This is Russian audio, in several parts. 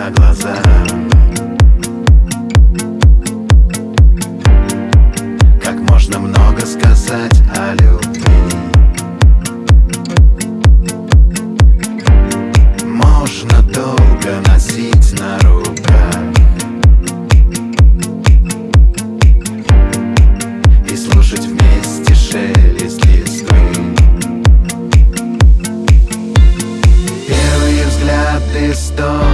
а глаза. Как можно много сказать о любви? Можно долго носить на руках И слушать вместе шелест листвы. Первые взгляды стоят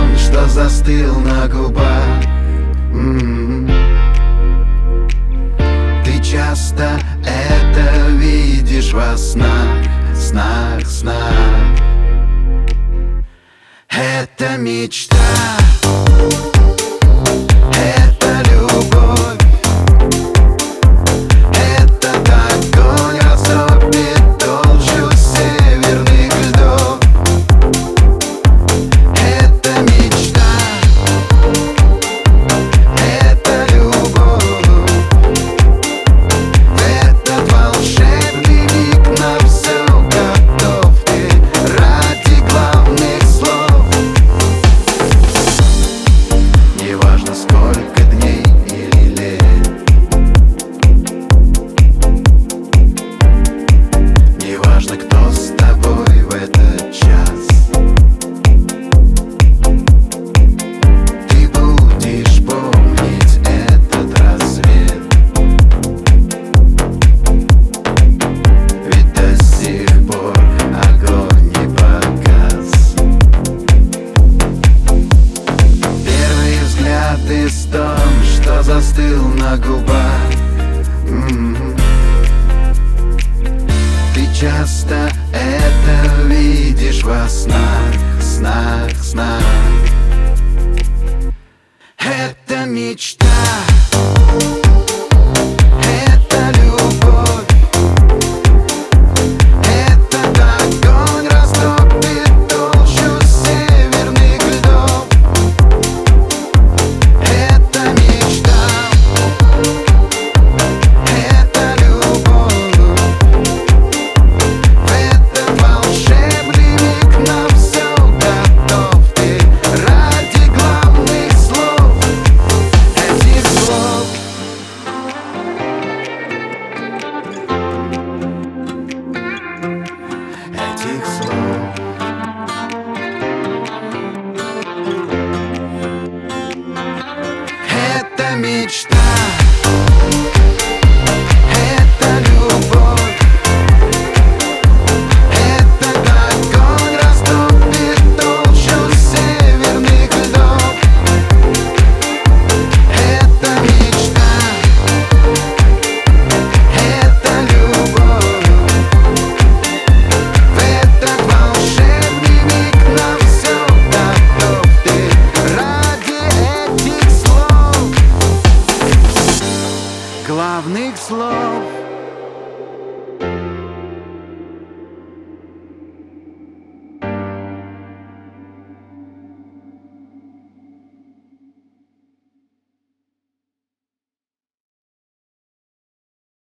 застыл на губах. М-м-м. Ты часто это видишь во снах, снах, снах. Это мечта. Губах. Ты часто это видишь во снах, снах, снах мечта slow.